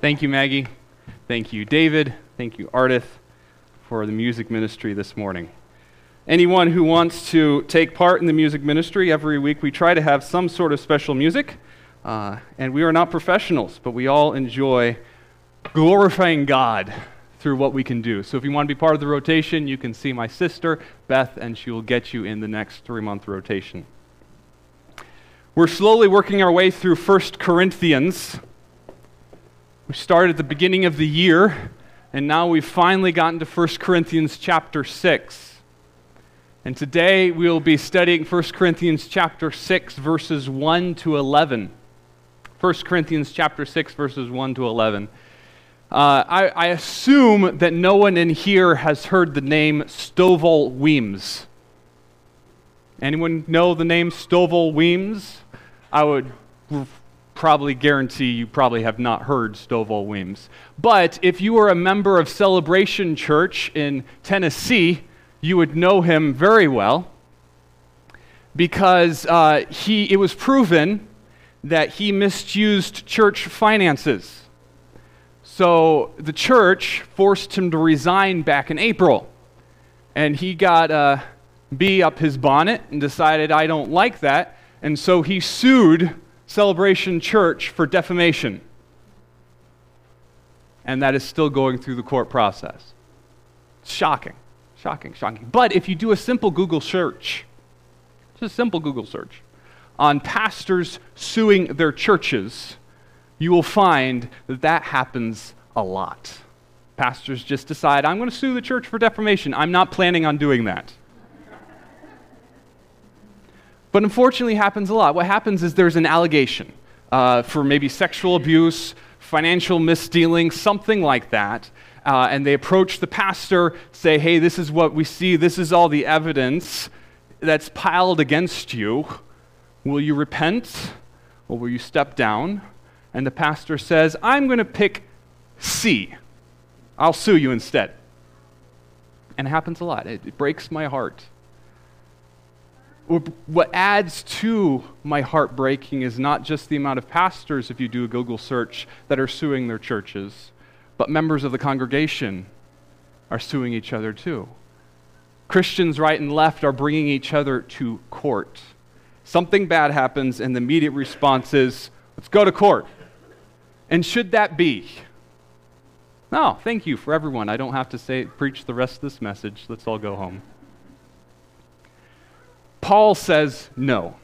Thank you, Maggie. Thank you, David. Thank you, Ardith, for the music ministry this morning. Anyone who wants to take part in the music ministry, every week we try to have some sort of special music. Uh, and we are not professionals, but we all enjoy glorifying God through what we can do. So if you want to be part of the rotation, you can see my sister, Beth, and she will get you in the next three month rotation. We're slowly working our way through 1 Corinthians. We started at the beginning of the year, and now we've finally gotten to 1 Corinthians chapter 6. And today we'll be studying 1 Corinthians chapter 6, verses 1 to 11. 1 Corinthians chapter 6, verses 1 to 11. Uh, I, I, assume that no one in here has heard the name Stovall Weems. Anyone know the name Stovall Weems? I would probably guarantee you probably have not heard Stovall Weems. But if you were a member of Celebration Church in Tennessee, you would know him very well because uh, he, it was proven that he misused church finances. So the church forced him to resign back in April. And he got a bee up his bonnet and decided, I don't like that. And so he sued Celebration Church for defamation. And that is still going through the court process. Shocking, shocking, shocking. But if you do a simple Google search, just a simple Google search, on pastors suing their churches, you will find that that happens a lot. Pastors just decide, I'm going to sue the church for defamation. I'm not planning on doing that. But unfortunately, happens a lot. What happens is there's an allegation uh, for maybe sexual abuse, financial misdealing, something like that. Uh, and they approach the pastor, say, hey, this is what we see, this is all the evidence that's piled against you. Will you repent or will you step down? And the pastor says, I'm going to pick C. I'll sue you instead. And it happens a lot. It, it breaks my heart what adds to my heartbreaking is not just the amount of pastors, if you do a Google search, that are suing their churches, but members of the congregation are suing each other too. Christians, right and left, are bringing each other to court. Something bad happens, and the immediate response is, let's go to court. And should that be? No, thank you for everyone. I don't have to say preach the rest of this message. Let's all go home. Paul says no.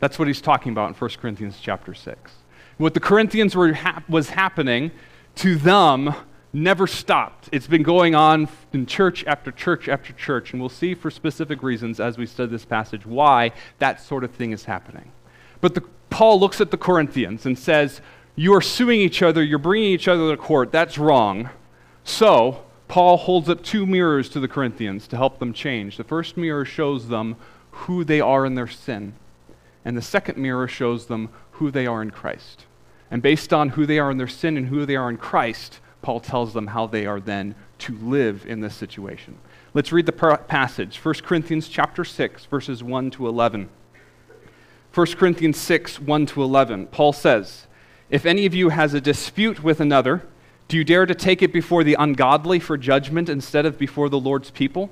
That's what he's talking about in 1 Corinthians chapter 6. What the Corinthians were ha- was happening to them never stopped. It's been going on in church after church after church, and we'll see for specific reasons as we study this passage why that sort of thing is happening. But the, Paul looks at the Corinthians and says, You are suing each other, you're bringing each other to court, that's wrong. So, Paul holds up two mirrors to the Corinthians to help them change. The first mirror shows them who they are in their sin. And the second mirror shows them who they are in Christ. And based on who they are in their sin and who they are in Christ, Paul tells them how they are then to live in this situation. Let's read the passage. 1 Corinthians chapter 6 verses 1 to 11. 1 Corinthians 6 1 to 11. Paul says, "If any of you has a dispute with another, do you dare to take it before the ungodly for judgment instead of before the Lord's people?"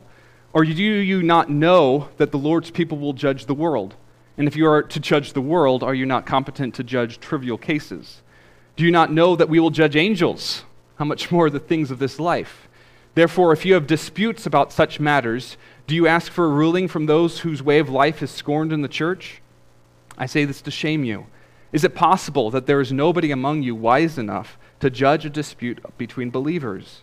Or do you not know that the Lord's people will judge the world? And if you are to judge the world, are you not competent to judge trivial cases? Do you not know that we will judge angels? How much more the things of this life? Therefore, if you have disputes about such matters, do you ask for a ruling from those whose way of life is scorned in the church? I say this to shame you. Is it possible that there is nobody among you wise enough to judge a dispute between believers?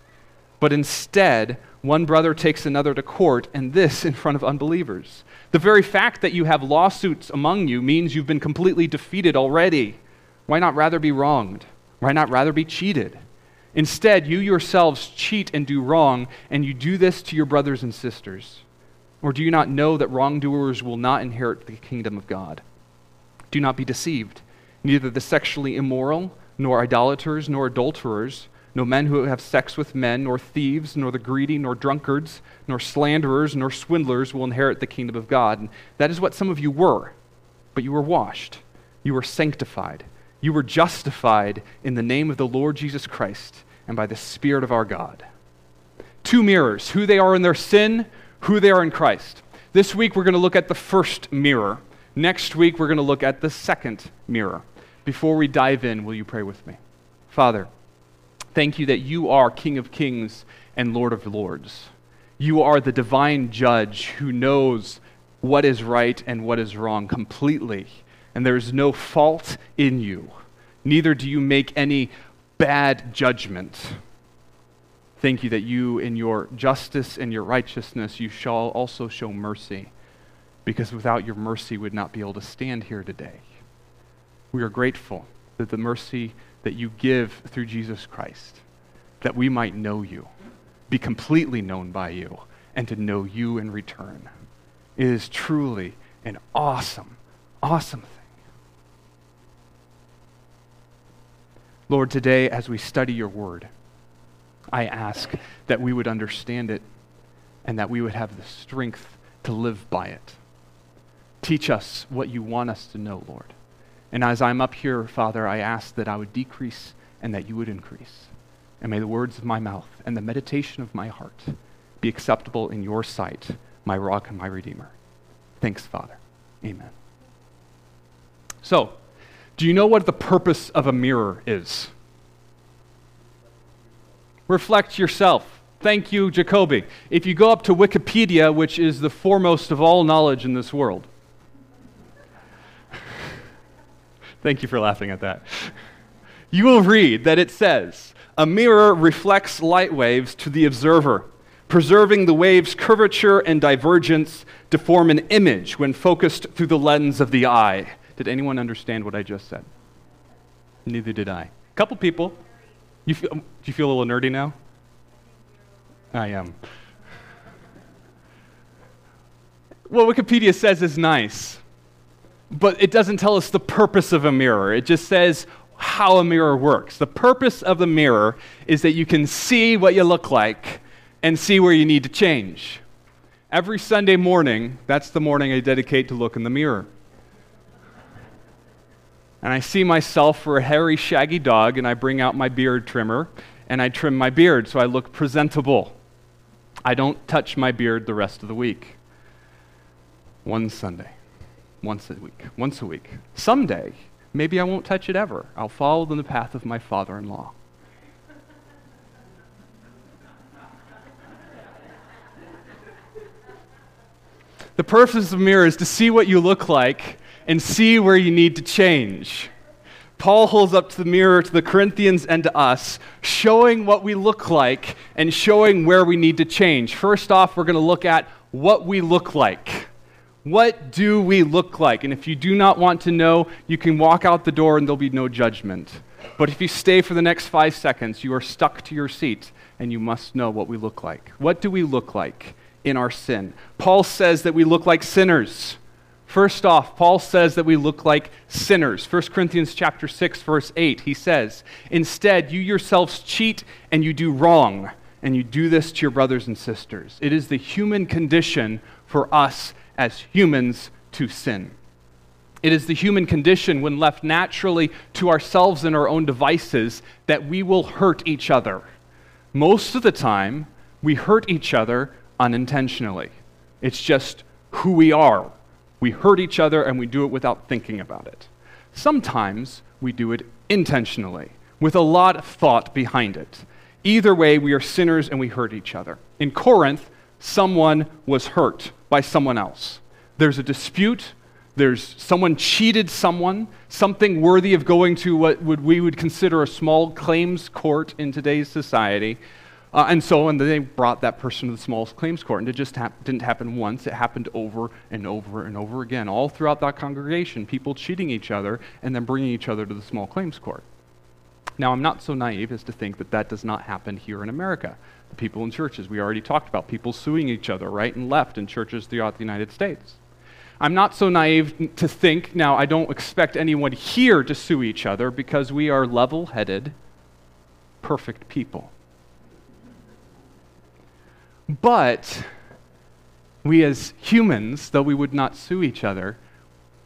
But instead, one brother takes another to court, and this in front of unbelievers. The very fact that you have lawsuits among you means you've been completely defeated already. Why not rather be wronged? Why not rather be cheated? Instead, you yourselves cheat and do wrong, and you do this to your brothers and sisters. Or do you not know that wrongdoers will not inherit the kingdom of God? Do not be deceived. Neither the sexually immoral, nor idolaters, nor adulterers no men who have sex with men, nor thieves, nor the greedy, nor drunkards, nor slanderers, nor swindlers will inherit the kingdom of God. And that is what some of you were. But you were washed, you were sanctified, You were justified in the name of the Lord Jesus Christ and by the Spirit of our God. Two mirrors who they are in their sin, who they are in Christ. This week we're going to look at the first mirror. Next week we're going to look at the second mirror. Before we dive in, will you pray with me? Father, thank you that you are King of Kings and Lord of Lords. You are the divine judge who knows what is right and what is wrong completely, and there is no fault in you. Neither do you make any bad judgment. Thank you that you, in your justice and your righteousness, you shall also show mercy, because without your mercy, we would not be able to stand here today. We are grateful that the mercy that you give through Jesus Christ, that we might know you, be completely known by you, and to know you in return. It is truly an awesome, awesome thing. Lord, today as we study your word, I ask that we would understand it and that we would have the strength to live by it. Teach us what you want us to know, Lord. And as I'm up here, Father, I ask that I would decrease and that you would increase. And may the words of my mouth and the meditation of my heart be acceptable in your sight, my rock and my redeemer. Thanks, Father. Amen. So, do you know what the purpose of a mirror is? Reflect yourself. Thank you, Jacoby. If you go up to Wikipedia, which is the foremost of all knowledge in this world, thank you for laughing at that. You will read that it says, a mirror reflects light waves to the observer, preserving the wave's curvature and divergence to form an image when focused through the lens of the eye. Did anyone understand what I just said? Neither did I. A couple people. You feel, um, do you feel a little nerdy now? I am. What Wikipedia says is nice, but it doesn't tell us the purpose of a mirror. It just says how a mirror works. The purpose of the mirror is that you can see what you look like and see where you need to change. Every Sunday morning, that's the morning I dedicate to look in the mirror. And I see myself for a hairy, shaggy dog, and I bring out my beard trimmer and I trim my beard so I look presentable. I don't touch my beard the rest of the week. One Sunday, once a week, once a week. Someday, Maybe I won't touch it ever. I'll follow in the path of my father in law. the purpose of a mirror is to see what you look like and see where you need to change. Paul holds up to the mirror to the Corinthians and to us, showing what we look like and showing where we need to change. First off, we're going to look at what we look like. What do we look like? And if you do not want to know, you can walk out the door and there'll be no judgment. But if you stay for the next five seconds, you are stuck to your seat and you must know what we look like. What do we look like in our sin? Paul says that we look like sinners. First off, Paul says that we look like sinners. 1 Corinthians chapter 6 verse 8, he says, "Instead, you yourselves cheat and you do wrong, and you do this to your brothers and sisters." It is the human condition for us as humans to sin. It is the human condition, when left naturally to ourselves and our own devices, that we will hurt each other. Most of the time, we hurt each other unintentionally. It's just who we are. We hurt each other and we do it without thinking about it. Sometimes we do it intentionally, with a lot of thought behind it. Either way, we are sinners and we hurt each other. In Corinth, someone was hurt by someone else. There's a dispute, there's someone cheated someone, something worthy of going to what would, we would consider a small claims court in today's society. Uh, and so, and they brought that person to the small claims court, and it just hap- didn't happen once. It happened over and over and over again, all throughout that congregation. People cheating each other and then bringing each other to the small claims court. Now, I'm not so naive as to think that that does not happen here in America people in churches. We already talked about people suing each other right and left in churches throughout the United States. I'm not so naive to think, now, I don't expect anyone here to sue each other because we are level headed, perfect people. But we as humans, though we would not sue each other,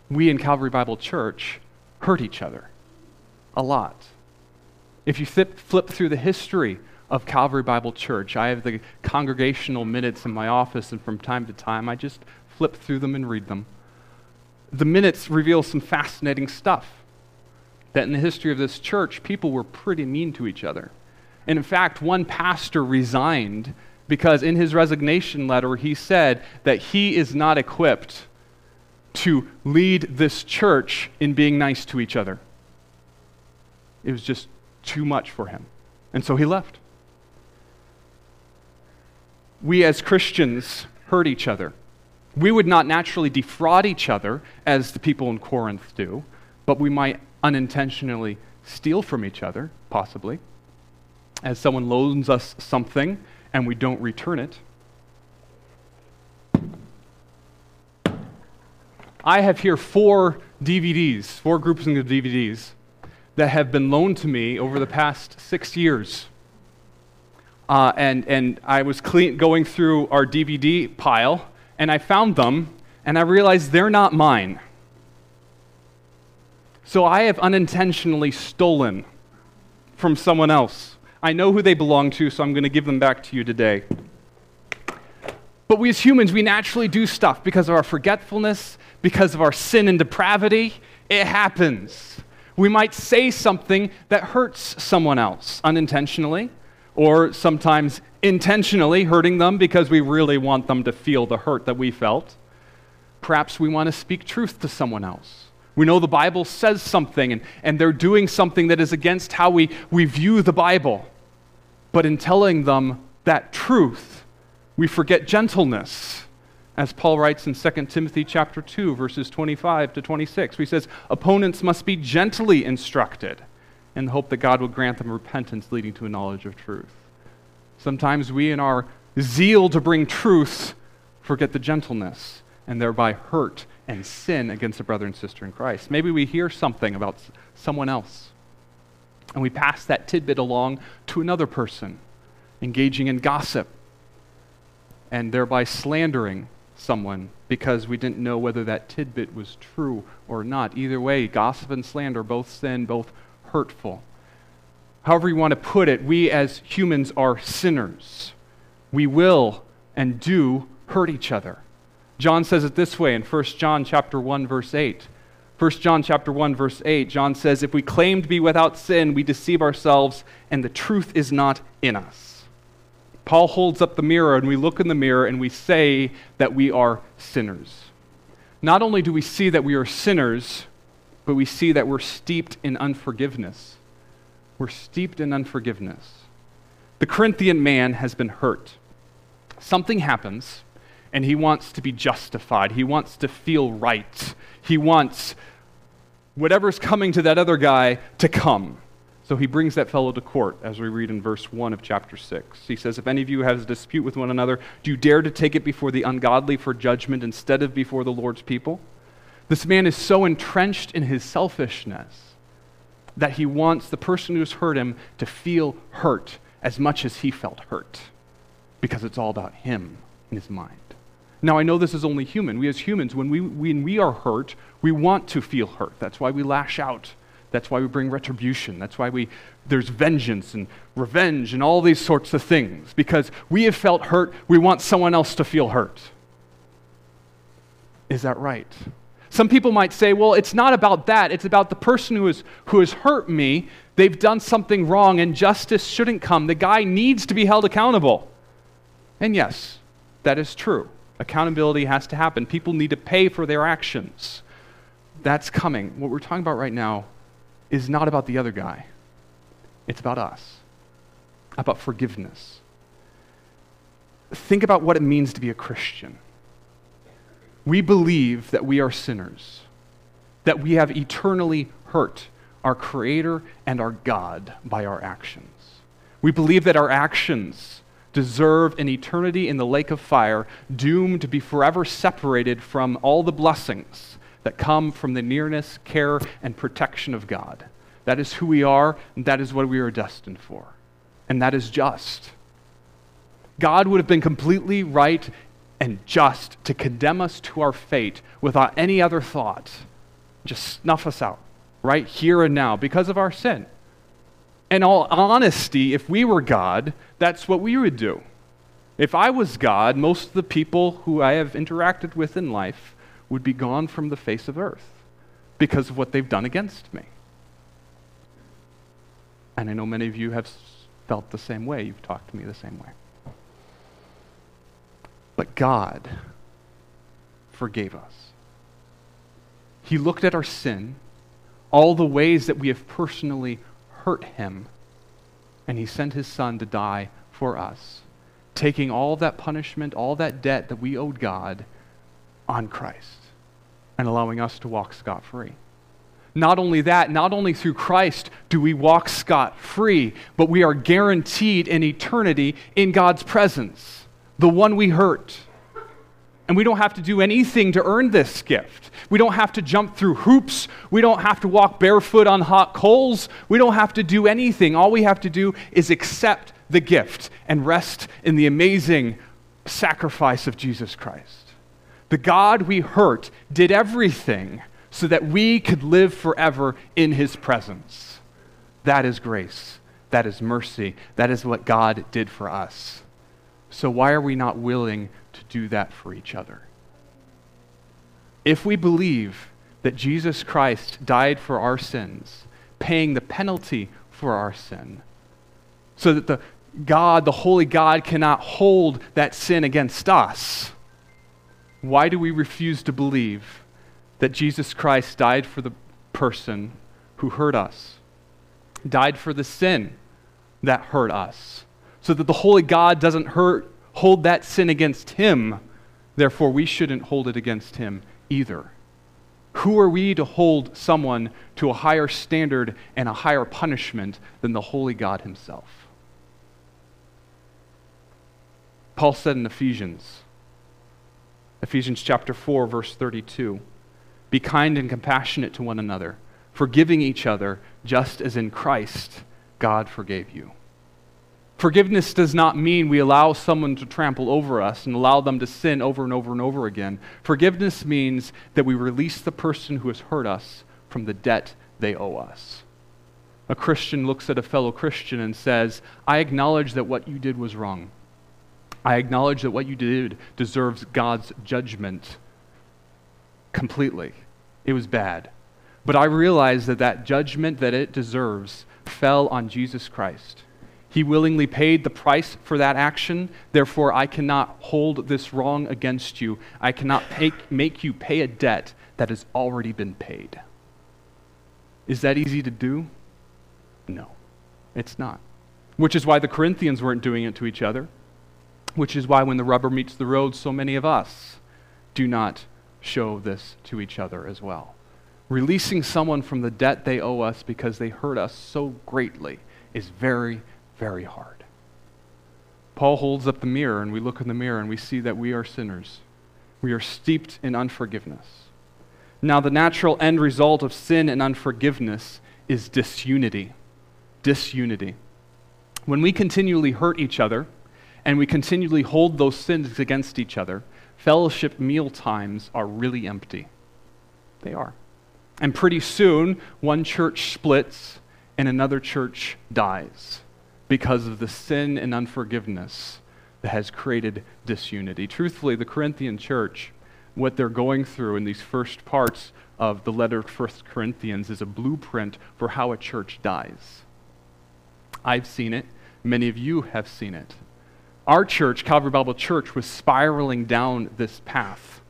we in Calvary Bible Church hurt each other. a lot. If you flip through the history of Calvary Bible Church, I have the congregational minutes in my office, and from time to time I just flip through them and read them. The minutes reveal some fascinating stuff. That in the history of this church, people were pretty mean to each other. And in fact, one pastor resigned because in his resignation letter, he said that he is not equipped to lead this church in being nice to each other. It was just too much for him. And so he left. We as Christians hurt each other. We would not naturally defraud each other as the people in Corinth do, but we might unintentionally steal from each other, possibly. As someone loans us something and we don't return it. I have here four DVDs, four groups of DVDs that have been loaned to me over the past six years. Uh, and, and I was clean, going through our DVD pile, and I found them, and I realized they're not mine. So I have unintentionally stolen from someone else. I know who they belong to, so I'm going to give them back to you today. But we as humans, we naturally do stuff because of our forgetfulness, because of our sin and depravity. It happens. We might say something that hurts someone else unintentionally, or sometimes intentionally hurting them because we really want them to feel the hurt that we felt. Perhaps we want to speak truth to someone else. We know the Bible says something, and, and they're doing something that is against how we, we view the Bible. But in telling them that truth, we forget gentleness as Paul writes in 2 Timothy chapter 2 verses 25 to 26. He says, "Opponents must be gently instructed in the hope that God will grant them repentance leading to a knowledge of truth." Sometimes we in our zeal to bring truth forget the gentleness and thereby hurt and sin against a brother and sister in Christ. Maybe we hear something about someone else and we pass that tidbit along to another person, engaging in gossip and thereby slandering someone because we didn't know whether that tidbit was true or not. Either way, gossip and slander, both sin, both hurtful. However, you want to put it, we as humans are sinners. We will and do hurt each other. John says it this way in 1 John chapter 1 verse 8. 1 John chapter 1 verse 8, John says, "If we claim to be without sin, we deceive ourselves and the truth is not in us." Paul holds up the mirror and we look in the mirror and we say that we are sinners. Not only do we see that we are sinners, but we see that we're steeped in unforgiveness. We're steeped in unforgiveness. The Corinthian man has been hurt. Something happens, and he wants to be justified. He wants to feel right. He wants whatever's coming to that other guy to come. So he brings that fellow to court, as we read in verse 1 of chapter 6. He says, If any of you has a dispute with one another, do you dare to take it before the ungodly for judgment instead of before the Lord's people? This man is so entrenched in his selfishness that he wants the person who's hurt him to feel hurt as much as he felt hurt, because it's all about him in his mind. Now, I know this is only human. We as humans, when we, when we are hurt, we want to feel hurt. That's why we lash out that's why we bring retribution. That's why we, there's vengeance and revenge and all these sorts of things. Because we have felt hurt, we want someone else to feel hurt. Is that right? Some people might say, well, it's not about that. It's about the person who, is, who has hurt me. They've done something wrong and justice shouldn't come. The guy needs to be held accountable. And yes, that is true. Accountability has to happen. People need to pay for their actions. That's coming. What we're talking about right now is not about the other guy, it's about us, about forgiveness. Think about what it means to be a Christian. We believe that we are sinners, that we have eternally hurt our Creator and our God by our actions. We believe that our actions deserve an eternity in the lake of fire, doomed to be forever separated from all the blessings that come from the nearness, care, and protection of God. That is who we are, and that is what we are destined for. And that is just. God would have been completely right and just to condemn us to our fate without any other thought, just snuff us out. right here and now because of our sin. In all honesty, if we were God, that's what we would do. If I was God, most of the people who I have interacted with in life would be gone from the face of earth because of what they've done against me. And I know many of you have felt the same way. You've talked to me the same way. But God forgave us. He looked at our sin, all the ways that we have personally hurt Him, and He sent His Son to die for us, taking all that punishment, all that debt that we owed God on Christ, and allowing us to walk scot free. Not only that, not only through Christ do we walk scot free, but we are guaranteed an eternity in God's presence, the one we hurt. And we don't have to do anything to earn this gift. We don't have to jump through hoops. We don't have to walk barefoot on hot coals. We don't have to do anything. All we have to do is accept the gift and rest in the amazing sacrifice of Jesus Christ. The God we hurt did everything so that we could live forever in his presence. That is grace. That is mercy. That is what God did for us. So, why are we not willing to do that for each other? If we believe that Jesus Christ died for our sins, paying the penalty for our sin, so that the God, the holy God, cannot hold that sin against us, why do we refuse to believe that Jesus Christ died for the person who hurt us, died for the sin that hurt us, so that the holy God doesn't hurt, hold that sin against him. Therefore, we shouldn't hold it against him either. Who are we to hold someone to a higher standard and a higher punishment than the holy God himself? Paul said in Ephesians, Ephesians chapter 4 verse 32, be kind and compassionate to one another, forgiving each other, just as in Christ God forgave you. Forgiveness does not mean we allow someone to trample over us and allow them to sin over and over and over again. Forgiveness means that we release the person who has hurt us from the debt they owe us. A Christian looks at a fellow Christian and says, I acknowledge that what you did was wrong. I acknowledge that what you did deserves God's judgment completely. It was bad. But I realize that that judgment that it deserves fell on Jesus Christ. He willingly paid the price for that action. Therefore, I cannot hold this wrong against you. I cannot make, you pay a debt that has already been paid. Is that easy to do? No, it's not. Which is why the Corinthians weren't doing it to each other. Which is why when the rubber meets the road, so many of us do not show this to each other as well. Releasing someone from the debt they owe us because they hurt us so greatly is very, very hard. Paul holds up the mirror, and we look in the mirror and we see that we are sinners. We are steeped in unforgiveness. Now, the natural end result of sin and unforgiveness is disunity. Disunity. When we continually hurt each other and we continually hold those sins against each other, fellowship meal times are really empty. They are. And pretty soon, one church splits and another church dies because of the sin and unforgiveness that has created disunity. Truthfully, the Corinthian church, what they're going through in these first parts of the letter of 1 Corinthians is a blueprint for how a church dies. I've seen it. Many of you have seen it. Our church, Calvary Bible Church, was spiraling down this path.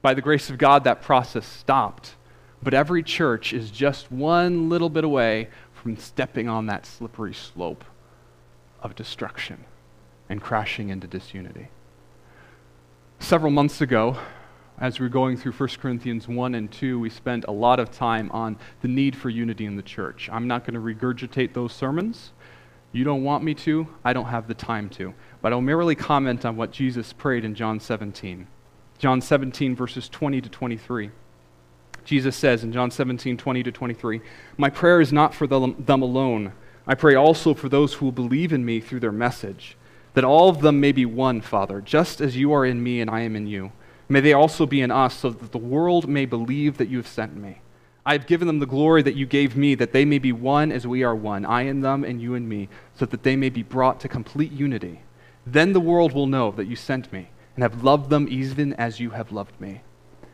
By the grace of God, that process stopped. But every church is just one little bit away from stepping on that slippery slope of destruction and crashing into disunity. Several months ago, as we were going through 1 Corinthians 1 and 2, we spent a lot of time on the need for unity in the church. I'm not going to regurgitate those sermons. You don't want me to, I don't have the time to but I'll merely comment on what Jesus prayed in John 17. John 17, verses 20 to 23. Jesus says in John 17, 20 to 23, My prayer is not for them alone. I pray also for those who will believe in me through their message, that all of them may be one, Father, just as you are in me and I am in you. May they also be in us, so that the world may believe that you have sent me. I have given them the glory that you gave me, that they may be one as we are one, I and them and you and me, so that they may be brought to complete unity. Then the world will know that you sent me and have loved them even as you have loved me.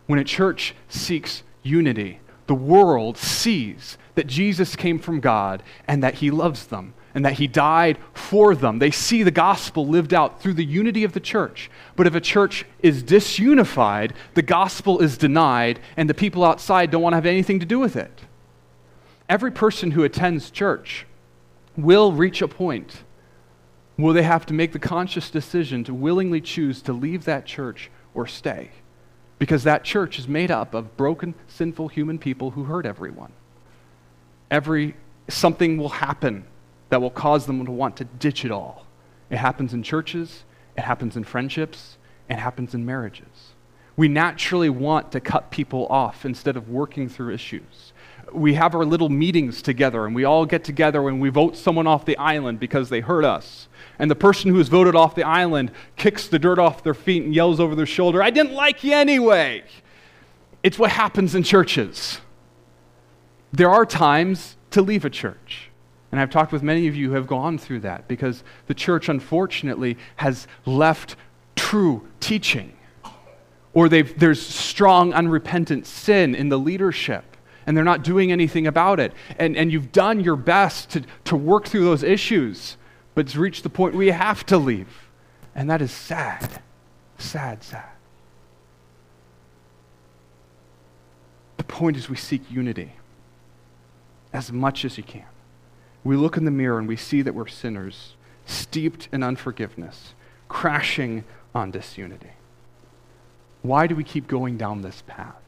When a church seeks unity, the world sees that Jesus came from God and that he loves them and that he died for them. They see the gospel lived out through the unity of the church. But if a church is disunified, the gospel is denied, and the people outside don't want to have anything to do with it. Every person who attends church will reach a point where they have to make the conscious decision to willingly choose to leave that church or stay. Because that church is made up of broken, sinful human people who hurt everyone. Every something will happen that will cause them to want to ditch it all. It happens in churches, it happens in friendships, it happens in marriages. We naturally want to cut people off instead of working through issues. We have our little meetings together and we all get together and we vote someone off the island because they hurt us. And the person who is voted off the island kicks the dirt off their feet and yells over their shoulder, I didn't like you anyway. It's what happens in churches. There are times to leave a church. And I've talked with many of you who have gone through that because the church, unfortunately, has left true teaching. Or there's strong, unrepentant sin in the leadership, and they're not doing anything about it. And, and you've done your best to, to work through those issues, but it's reached the point you have to leave. And that is sad. Sad, sad. The point is, we seek unity as much as you can. We look in the mirror and we see that we're sinners, steeped in unforgiveness, crashing on disunity. Why do we keep going down this path?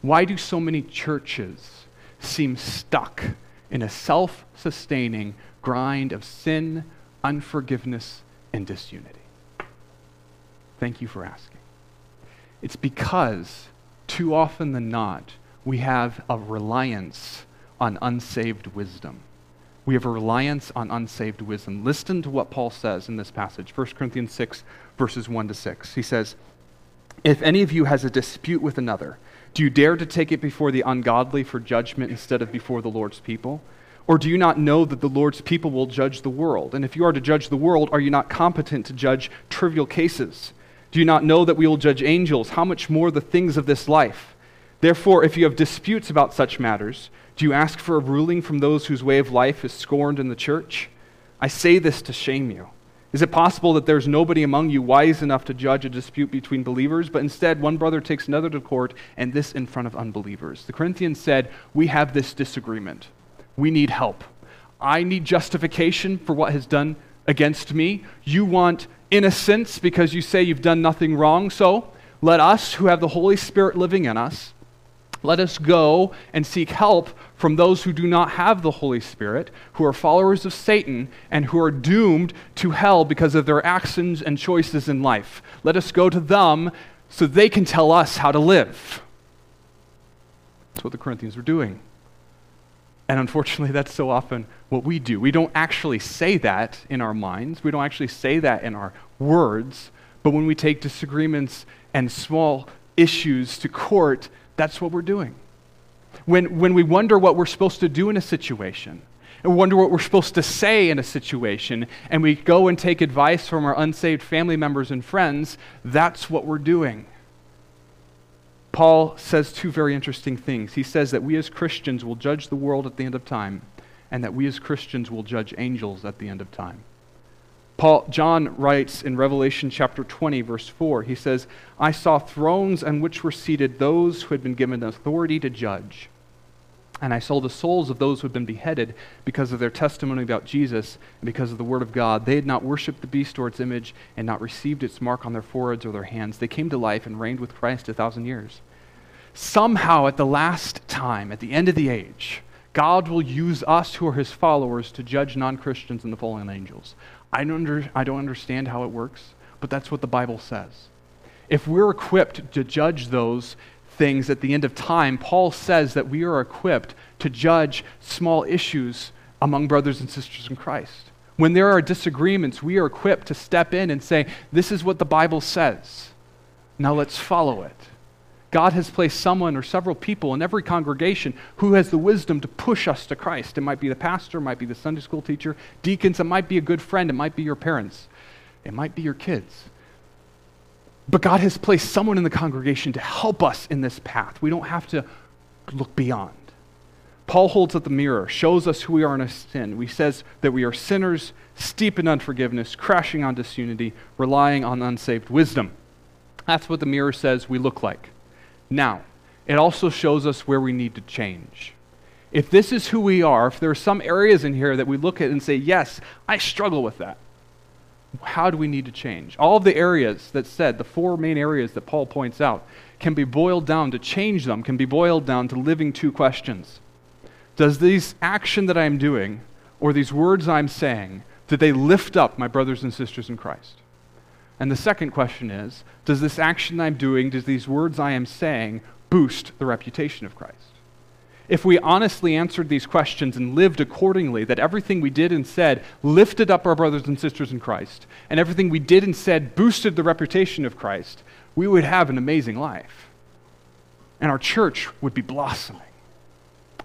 Why do so many churches seem stuck in a self sustaining grind of sin, unforgiveness, and disunity? Thank you for asking. It's because, too often than not, we have a reliance on unsaved wisdom. We have a reliance on unsaved wisdom. Listen to what Paul says in this passage, 1 Corinthians 6, verses 1 to 6. He says, If any of you has a dispute with another, do you dare to take it before the ungodly for judgment instead of before the Lord's people? Or do you not know that the Lord's people will judge the world? And if you are to judge the world, are you not competent to judge trivial cases? Do you not know that we will judge angels? How much more the things of this life? Therefore, if you have disputes about such matters, do you ask for a ruling from those whose way of life is scorned in the church? I say this to shame you. Is it possible that there's nobody among you wise enough to judge a dispute between believers, but instead one brother takes another to court, and this in front of unbelievers? The Corinthians said, We have this disagreement. We need help. I need justification for what has done against me. You want innocence because you say you've done nothing wrong. So let us, who have the Holy Spirit living in us, let us go and seek help from those who do not have the Holy Spirit, who are followers of Satan, and who are doomed to hell because of their actions and choices in life. Let us go to them so they can tell us how to live. That's what the Corinthians were doing. And unfortunately, that's so often what we do. We don't actually say that in our minds, we don't actually say that in our words, but when we take disagreements and small issues to court, that's what we're doing. When, when we wonder what we're supposed to do in a situation, and wonder what we're supposed to say in a situation, and we go and take advice from our unsaved family members and friends, that's what we're doing. Paul says two very interesting things. He says that we as Christians will judge the world at the end of time, and that we as Christians will judge angels at the end of time. Paul, John writes in Revelation chapter 20, verse 4, he says, I saw thrones on which were seated those who had been given authority to judge. And I saw the souls of those who had been beheaded because of their testimony about Jesus and because of the word of God. They had not worshipped the beast or its image and not received its mark on their foreheads or their hands. They came to life and reigned with Christ a thousand years. Somehow, at the last time, at the end of the age, God will use us who are his followers to judge non Christians and the fallen angels. I don't, under, I don't understand how it works, but that's what the Bible says. If we're equipped to judge those things at the end of time, Paul says that we are equipped to judge small issues among brothers and sisters in Christ. When there are disagreements, we are equipped to step in and say, This is what the Bible says. Now let's follow it. God has placed someone or several people in every congregation who has the wisdom to push us to Christ. It might be the pastor, it might be the Sunday school teacher, deacons, it might be a good friend, it might be your parents, it might be your kids. But God has placed someone in the congregation to help us in this path. We don't have to look beyond. Paul holds up the mirror, shows us who we are in a sin. He says that we are sinners, steep in unforgiveness, crashing on disunity, relying on unsaved wisdom. That's what the mirror says we look like. Now, it also shows us where we need to change. If this is who we are, if there are some areas in here that we look at and say, yes, I struggle with that, how do we need to change? All of the areas that said, the four main areas that Paul points out, can be boiled down to change them, can be boiled down to living two questions. Does this action that I'm doing, or these words I'm saying, do they lift up my brothers and sisters in Christ? And the second question is Does this action I'm doing, does these words I am saying boost the reputation of Christ? If we honestly answered these questions and lived accordingly, that everything we did and said lifted up our brothers and sisters in Christ, and everything we did and said boosted the reputation of Christ, we would have an amazing life. And our church would be blossoming.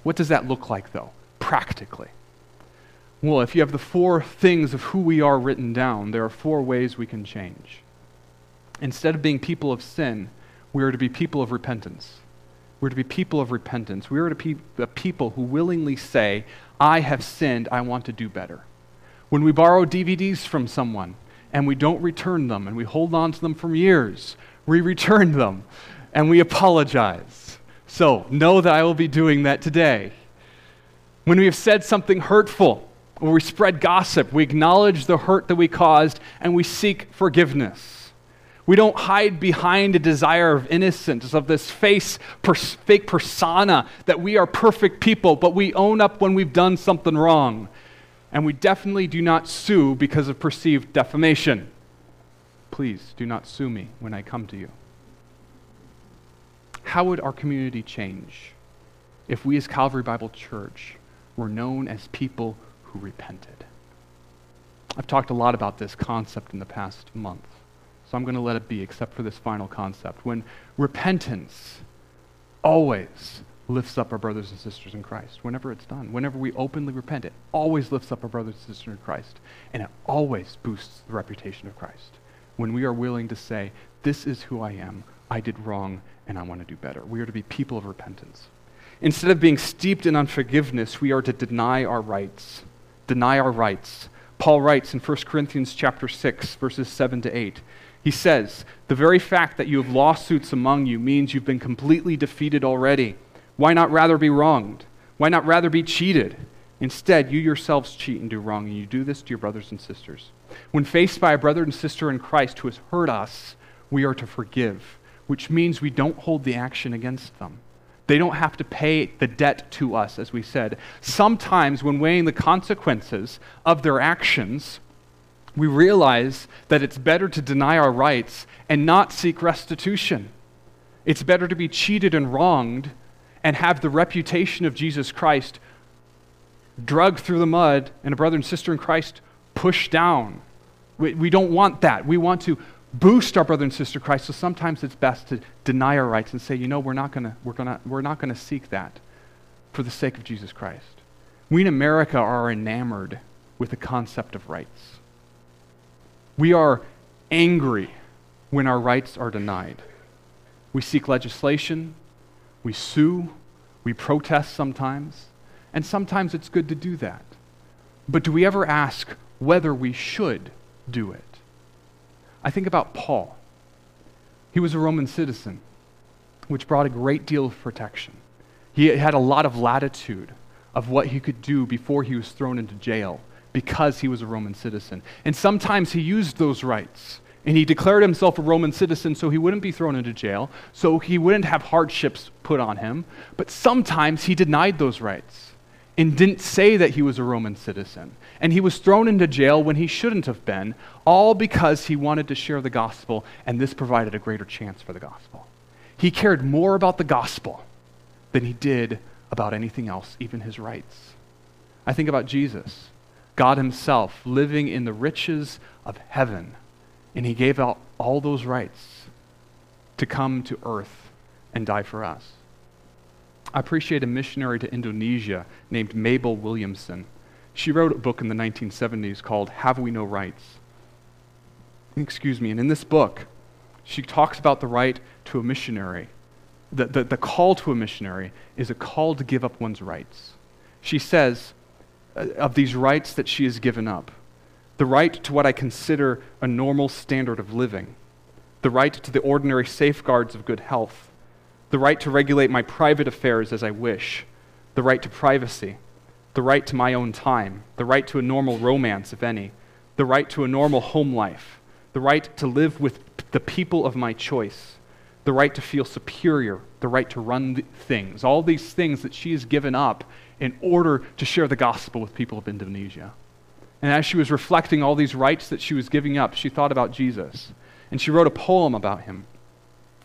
What does that look like, though, practically? Well, if you have the four things of who we are written down, there are four ways we can change. Instead of being people of sin, we are to be people of repentance. We're to be people of repentance. We are to be a people who willingly say, I have sinned, I want to do better. When we borrow DVDs from someone and we don't return them and we hold on to them for years, we return them and we apologize. So know that I will be doing that today. When we have said something hurtful or we spread gossip, we acknowledge the hurt that we caused and we seek forgiveness. We don't hide behind a desire of innocence, of this face, pers- fake persona that we are perfect people, but we own up when we've done something wrong. And we definitely do not sue because of perceived defamation. Please do not sue me when I come to you. How would our community change if we, as Calvary Bible Church, were known as people who repented? I've talked a lot about this concept in the past month. So I'm going to let it be, except for this final concept. When repentance always lifts up our brothers and sisters in Christ, whenever it's done, whenever we openly repent, it always lifts up our brothers and sisters in Christ, and it always boosts the reputation of Christ. When we are willing to say, This is who I am, I did wrong, and I want to do better. We are to be people of repentance. Instead of being steeped in unforgiveness, we are to deny our rights. Deny our rights. Paul writes in 1 Corinthians chapter 6, verses 7 to 8. He says, The very fact that you have lawsuits among you means you've been completely defeated already. Why not rather be wronged? Why not rather be cheated? Instead, you yourselves cheat and do wrong, and you do this to your brothers and sisters. When faced by a brother and sister in Christ who has hurt us, we are to forgive, which means we don't hold the action against them. They don't have to pay the debt to us, as we said. Sometimes, when weighing the consequences of their actions, we realize that it's better to deny our rights and not seek restitution. It's better to be cheated and wronged and have the reputation of Jesus Christ drugged through the mud and a brother and sister in Christ pushed down. We, we don't want that. We want to boost our brother and sister Christ. So sometimes it's best to deny our rights and say, you know, we're not gonna, we're gonna, we're not gonna seek that for the sake of Jesus Christ. We in America are enamored with the concept of rights. We are angry when our rights are denied. We seek legislation, we sue, we protest sometimes, and sometimes it's good to do that. But do we ever ask whether we should do it? I think about Paul. He was a Roman citizen, which brought a great deal of protection. He had a lot of latitude of what he could do before he was thrown into jail because he was a Roman citizen. And sometimes he used those rights. And he declared himself a Roman citizen so he wouldn't be thrown into jail, so he wouldn't have hardships put on him. But sometimes he denied those rights and didn't say that he was a Roman citizen. And he was thrown into jail when he shouldn't have been, all because he wanted to share the gospel, and this provided a greater chance for the gospel. He cared more about the gospel than he did about anything else, even his rights. I think about Jesus. God Himself living in the riches of heaven. And He gave out all those rights to come to earth and die for us. I appreciate a missionary to Indonesia named Mabel Williamson. She wrote a book in the 1970s called Have We No Rights? Excuse me, and in this book, she talks about the right to a missionary. The, the, the call to a missionary is a call to give up one's rights. She says of these rights that she has given up. The right to what I consider a normal standard of living, the right to the ordinary safeguards of good health, the right to regulate my private affairs as I wish, the right to privacy, the right to my own time, the right to a normal romance, if any, the right to a normal home life, the right to live with the people of my choice, the right to feel superior, the right to run things, all these things that she has given up in order to share the gospel with people of Indonesia. And as she was reflecting all these rights that she was giving up, she thought about Jesus. And she wrote a poem about him.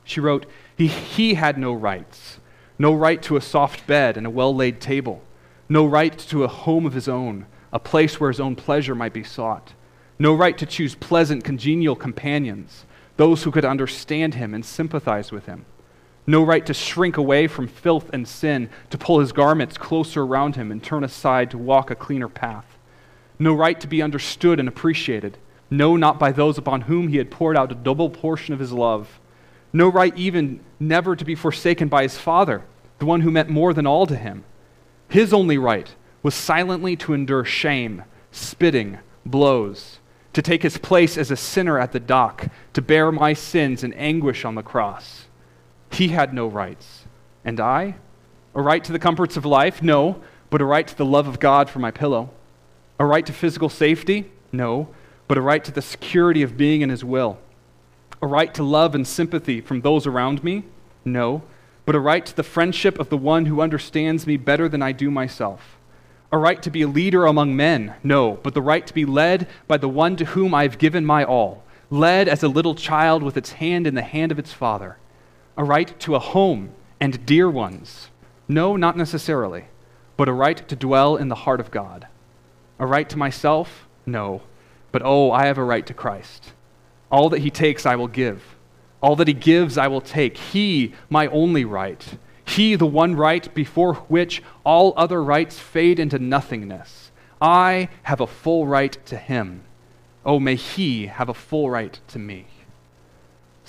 She wrote, He, he had no rights, no right to a soft bed and a well laid table, no right to a home of his own, a place where his own pleasure might be sought, no right to choose pleasant, congenial companions, those who could understand him and sympathize with him, no right to shrink away from filth and sin, to pull his garments closer around him and turn aside to walk a cleaner path, no right to be understood and appreciated, no, not by those upon whom he had poured out a double portion of his love, no right even never to be forsaken by his father, the one who meant more than all to him. His only right was silently to endure shame, spitting, blows, to take his place as a sinner at the dock, to bear my sins in anguish on the cross. He had no rights. And I? A right to the comforts of life? No, but a right to the love of God for my pillow. A right to physical safety? No, but a right to the security of being in his will. A right to love and sympathy from those around me? No, but a right to the friendship of the one who understands me better than I do myself. A right to be a leader among men, no, but the right to be led by the one to whom I have given my all, led as a little child with its hand in the hand of its father. A right to a home and dear ones, no, not necessarily, but a right to dwell in the heart of God. A right to myself, no, but oh, I have a right to Christ. All that he takes, I will give all that he gives, I will take. He, my only right. He, the one right before which all other rights fade into nothingness. I have a full right to him. Oh, may he have a full right to me.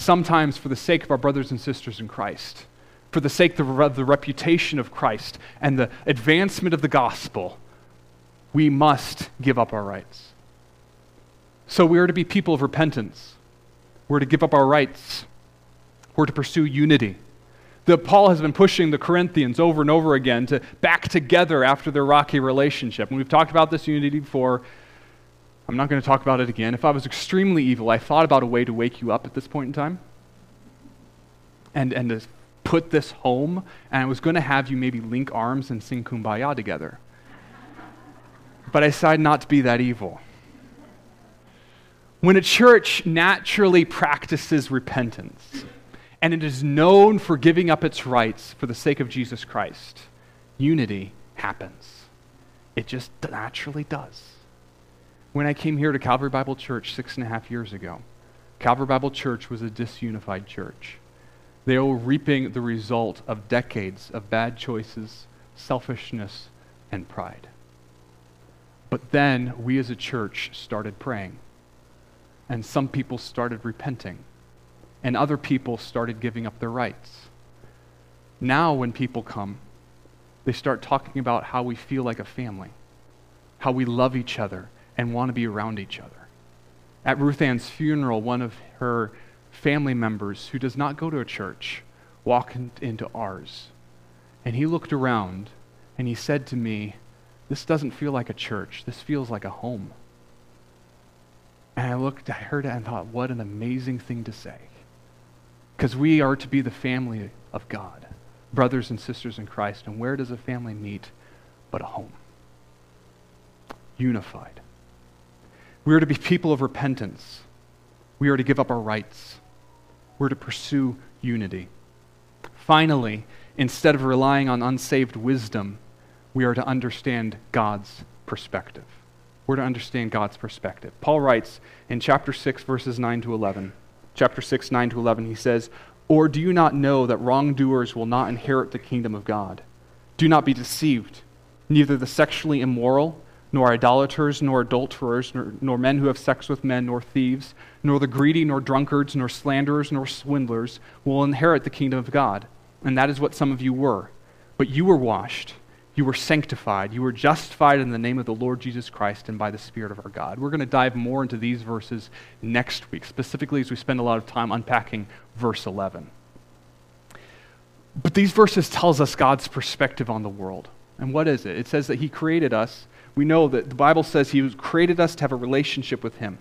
Sometimes, for the sake of our brothers and sisters in Christ, for the sake of the reputation of Christ and the advancement of the gospel, we must give up our rights. So we are to be people of repentance. We're to give up our rights. We're to pursue unity. The, Paul has been pushing the Corinthians over and over again to back together after their rocky relationship. And we've talked about this unity before. I'm not going to talk about it again. If I was extremely evil, I thought about a way to wake you up at this point in time and, and to put this home, and I was going to have you maybe link arms and sing Kumbaya together. But I decided not to be that evil. When a church naturally practices repentance, and it is known for giving up its rights for the sake of Jesus Christ, unity happens. It just naturally does. When I came here to Calvary Bible Church six and a half years ago, Calvary Bible Church was a disunified church. They were reaping the result of decades of bad choices, selfishness, and pride. But then we as a church started praying and some people started repenting, and other people started giving up their rights. Now, when people come, they start talking about how we feel like a family, how we love each other and want to be around each other. At Ruth Ann's funeral, one of her family members who does not go to a church walked into ours. And he looked around and he said to me, This doesn't feel like a church. This feels like a home. And I looked, I heard it, and thought, what an amazing thing to say. Because we are to be the family of God, brothers and sisters in Christ. And where does a family meet but a home? Unified. We are to be people of repentance. We are to give up our rights. We're to pursue unity. Finally, instead of relying on unsaved wisdom, we are to understand God's perspective. We're to understand God's perspective. Paul writes in chapter 6, verses 9 to 11. Chapter 6, 9 to 11, he says, Or do you not know that wrongdoers will not inherit the kingdom of God? Do not be deceived. Neither the sexually immoral, nor idolaters, nor adulterers, nor, nor, men who have sex with men, nor thieves, nor the greedy, nor drunkards, nor slanderers, nor swindlers will inherit the kingdom of God. And that is what some of you were. But you were washed you were sanctified. You were justified in the name of the Lord Jesus Christ and by the Spirit of our God. We're going to dive more into these verses next week, specifically as we spend a lot of time unpacking verse 11. But these verses tells us God's perspective on the world. And what is it? It says that he created us. We know that the Bible says he created us to have a relationship with him.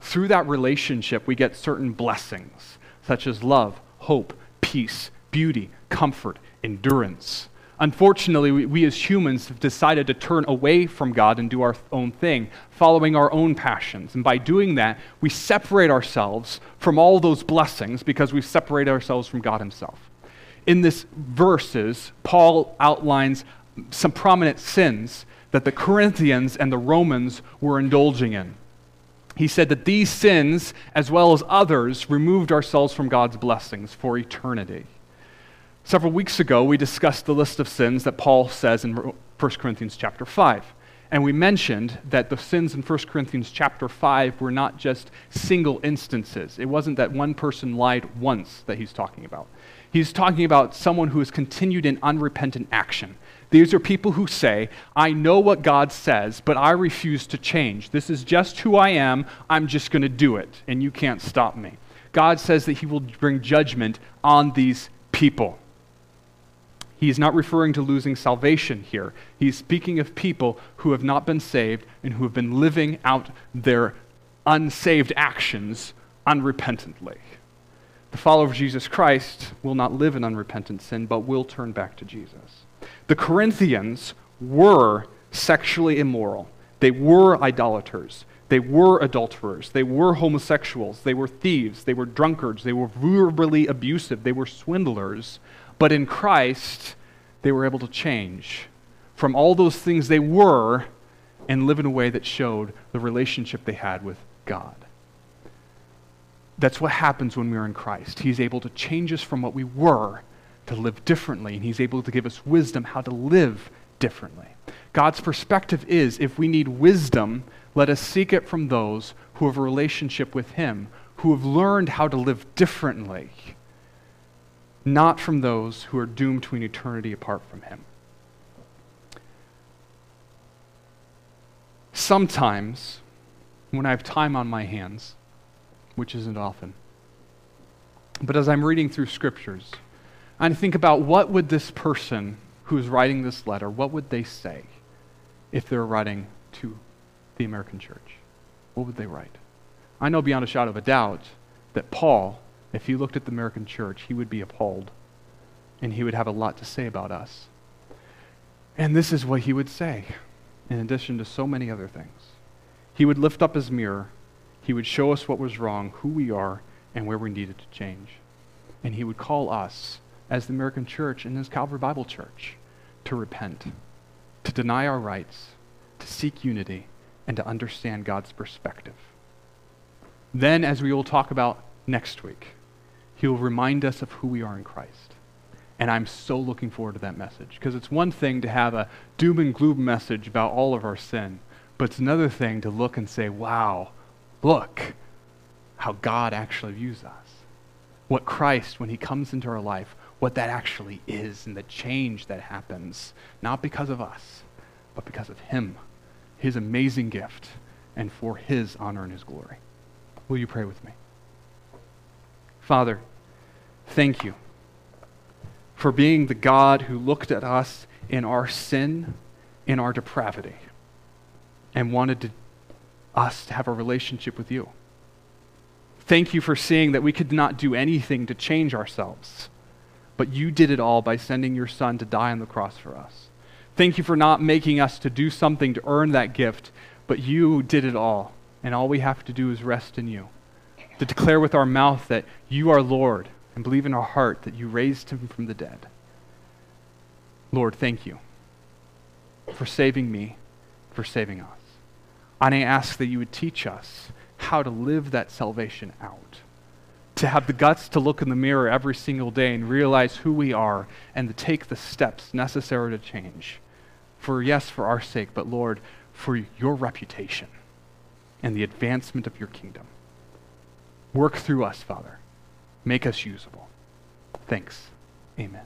Through that relationship, we get certain blessings, such as love, hope, peace, beauty, comfort, endurance. Unfortunately, we, we, as humans have decided to turn away from God and do our own thing, following our own passions. And by doing that, we separate ourselves from all those blessings because we separate ourselves from God Himself. In this verses, Paul outlines some prominent sins that the Corinthians and the Romans were indulging in. He said that these sins, as well as others, removed ourselves from God's blessings for eternity. Several weeks ago, we discussed the list of sins that Paul says in 1 Corinthians chapter 5. And we mentioned that the sins in 1 Corinthians chapter 5 were not just single instances. It wasn't that one person lied once that he's talking about. He's talking about someone who has continued in unrepentant action. These are people who say, I know what God says, but I refuse to change. This is just who I am. I'm just going to do it, and you can't stop me. God says that he will bring judgment on these people. He's not referring to losing salvation here. He's speaking of people who have not been saved and who have been living out their unsaved actions unrepentantly. The follower of Jesus Christ will not live in unrepentant sin, but will turn back to Jesus. The Corinthians were sexually immoral, they were idolaters. They were adulterers. They were homosexuals. They were thieves. They were drunkards. They were verbally abusive. They were swindlers. But in Christ, they were able to change from all those things they were and live in a way that showed the relationship they had with God. That's what happens when we're in Christ. He's able to change us from what we were to live differently, and He's able to give us wisdom how to live differently. God's perspective is if we need wisdom, let us seek it from those who have a relationship with Him, who have learned how to live differently not from those who are doomed to an eternity apart from Him. Sometimes, when I have time on my hands, which isn't often, but as I'm reading through scriptures, I think about what would this person who is writing this letter, what would they say if they're writing to the American church? What would they write? I know beyond a shadow of a doubt that Paul if he looked at the American church, he would be appalled and he would have a lot to say about us. And this is what he would say, in addition to so many other things. He would lift up his mirror, he would show us what was wrong, who we are, and where we needed to change. And he would call us, as the American church and as Calvary Bible Church, to repent, to deny our rights, to seek unity, and to understand God's perspective. Then, as we will talk about next week, he will remind us of who we are in Christ. And I'm so looking forward to that message because it's one thing to have a doom and gloom message about all of our sin, but it's another thing to look and say, wow, look how God actually views us. What Christ, when he comes into our life, what that actually is and the change that happens, not because of us, but because of him, his amazing gift, and for his honor and his glory. Will you pray with me? Father, Thank you for being the God who looked at us in our sin, in our depravity, and wanted to, us to have a relationship with you. Thank you for seeing that we could not do anything to change ourselves, but you did it all by sending your Son to die on the cross for us. Thank you for not making us to do something to earn that gift, but you did it all, and all we have to do is rest in you, to declare with our mouth that you are Lord and believe in our heart that you raised him from the dead. Lord, thank you for saving me, for saving us. And I ask that you would teach us how to live that salvation out, to have the guts to look in the mirror every single day and realize who we are and to take the steps necessary to change. For, yes, for our sake, but Lord, for your reputation and the advancement of your kingdom. Work through us, Father. Make us usable. Thanks. Amen.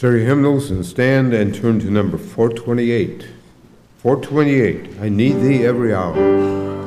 Your hymnals and stand and turn to number 428. 428, I need thee every hour.